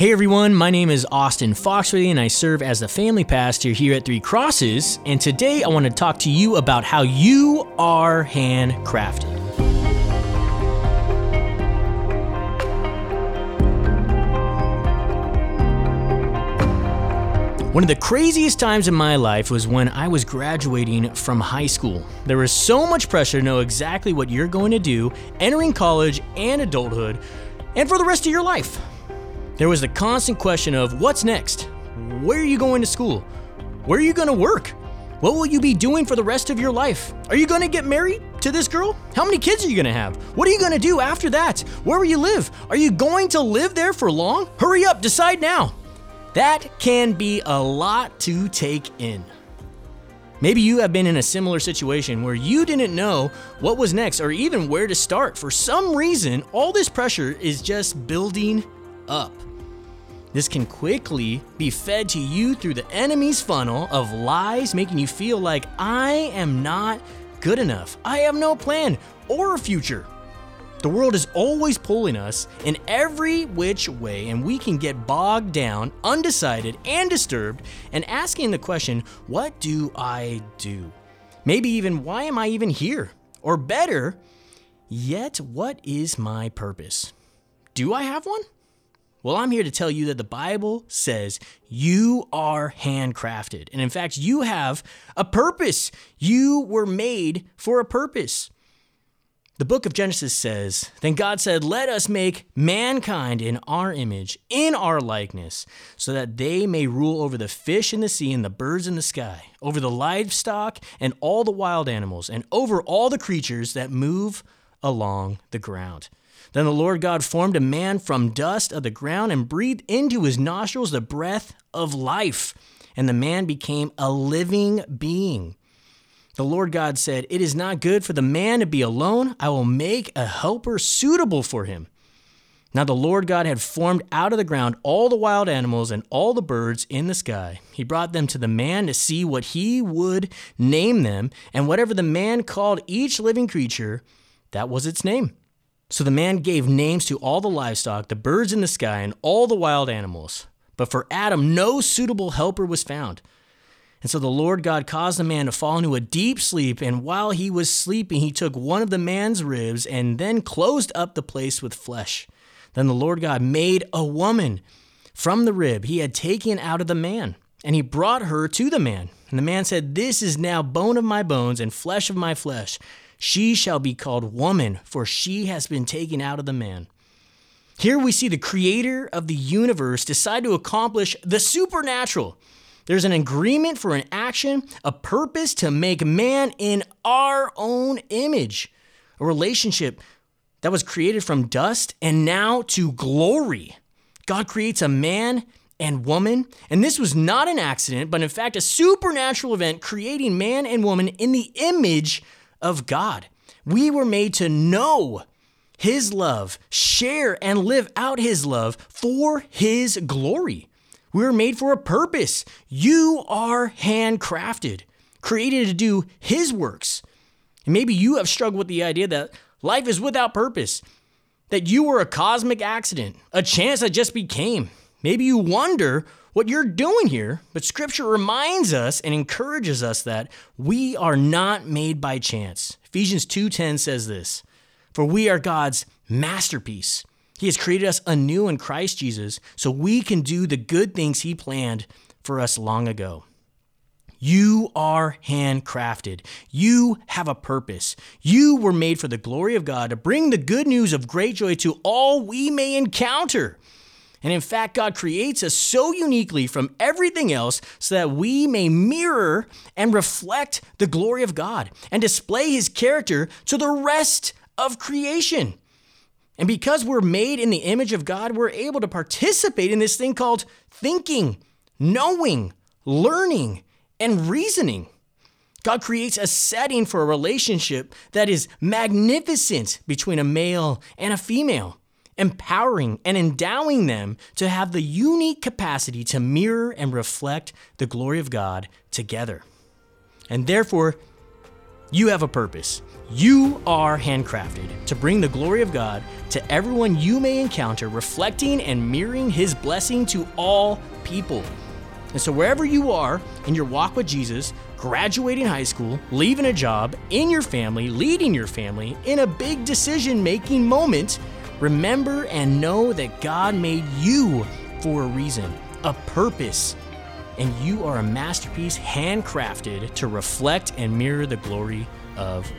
Hey everyone, my name is Austin Foxworthy and I serve as the family pastor here at Three Crosses. And today I want to talk to you about how you are handcrafted. One of the craziest times in my life was when I was graduating from high school. There was so much pressure to know exactly what you're going to do entering college and adulthood and for the rest of your life. There was the constant question of what's next? Where are you going to school? Where are you going to work? What will you be doing for the rest of your life? Are you going to get married to this girl? How many kids are you going to have? What are you going to do after that? Where will you live? Are you going to live there for long? Hurry up, decide now. That can be a lot to take in. Maybe you have been in a similar situation where you didn't know what was next or even where to start. For some reason, all this pressure is just building up. This can quickly be fed to you through the enemy's funnel of lies, making you feel like I am not good enough. I have no plan or a future. The world is always pulling us in every which way, and we can get bogged down, undecided, and disturbed, and asking the question, What do I do? Maybe even, Why am I even here? Or better, yet, what is my purpose? Do I have one? Well, I'm here to tell you that the Bible says you are handcrafted. And in fact, you have a purpose. You were made for a purpose. The book of Genesis says, Then God said, Let us make mankind in our image, in our likeness, so that they may rule over the fish in the sea and the birds in the sky, over the livestock and all the wild animals, and over all the creatures that move along the ground. Then the Lord God formed a man from dust of the ground and breathed into his nostrils the breath of life, and the man became a living being. The Lord God said, It is not good for the man to be alone. I will make a helper suitable for him. Now the Lord God had formed out of the ground all the wild animals and all the birds in the sky. He brought them to the man to see what he would name them, and whatever the man called each living creature, that was its name. So the man gave names to all the livestock, the birds in the sky, and all the wild animals. But for Adam, no suitable helper was found. And so the Lord God caused the man to fall into a deep sleep, and while he was sleeping, he took one of the man's ribs and then closed up the place with flesh. Then the Lord God made a woman from the rib he had taken out of the man, and he brought her to the man. And the man said, This is now bone of my bones and flesh of my flesh. She shall be called woman, for she has been taken out of the man. Here we see the creator of the universe decide to accomplish the supernatural. There's an agreement for an action, a purpose to make man in our own image, a relationship that was created from dust and now to glory. God creates a man and woman, and this was not an accident, but in fact a supernatural event creating man and woman in the image of God. We were made to know His love, share and live out His love for His glory. We were made for a purpose. You are handcrafted, created to do His works. And maybe you have struggled with the idea that life is without purpose, that you were a cosmic accident, a chance that just became. Maybe you wonder what you're doing here, but scripture reminds us and encourages us that we are not made by chance. Ephesians 2:10 says this, "For we are God's masterpiece. He has created us anew in Christ Jesus so we can do the good things he planned for us long ago." You are handcrafted. You have a purpose. You were made for the glory of God to bring the good news of great joy to all we may encounter. And in fact, God creates us so uniquely from everything else so that we may mirror and reflect the glory of God and display his character to the rest of creation. And because we're made in the image of God, we're able to participate in this thing called thinking, knowing, learning, and reasoning. God creates a setting for a relationship that is magnificent between a male and a female empowering and endowing them to have the unique capacity to mirror and reflect the glory of God together. And therefore, You have a purpose. You are handcrafted to bring the glory of God to everyone you may encounter, reflecting and mirroring His blessing to all people. And so, wherever you are in your walk with Jesus, graduating high school, leaving a job, in your family, leading your family, in a big decision making moment, remember and know that God made you for a reason, a purpose, and you are a masterpiece handcrafted to reflect and mirror the glory of.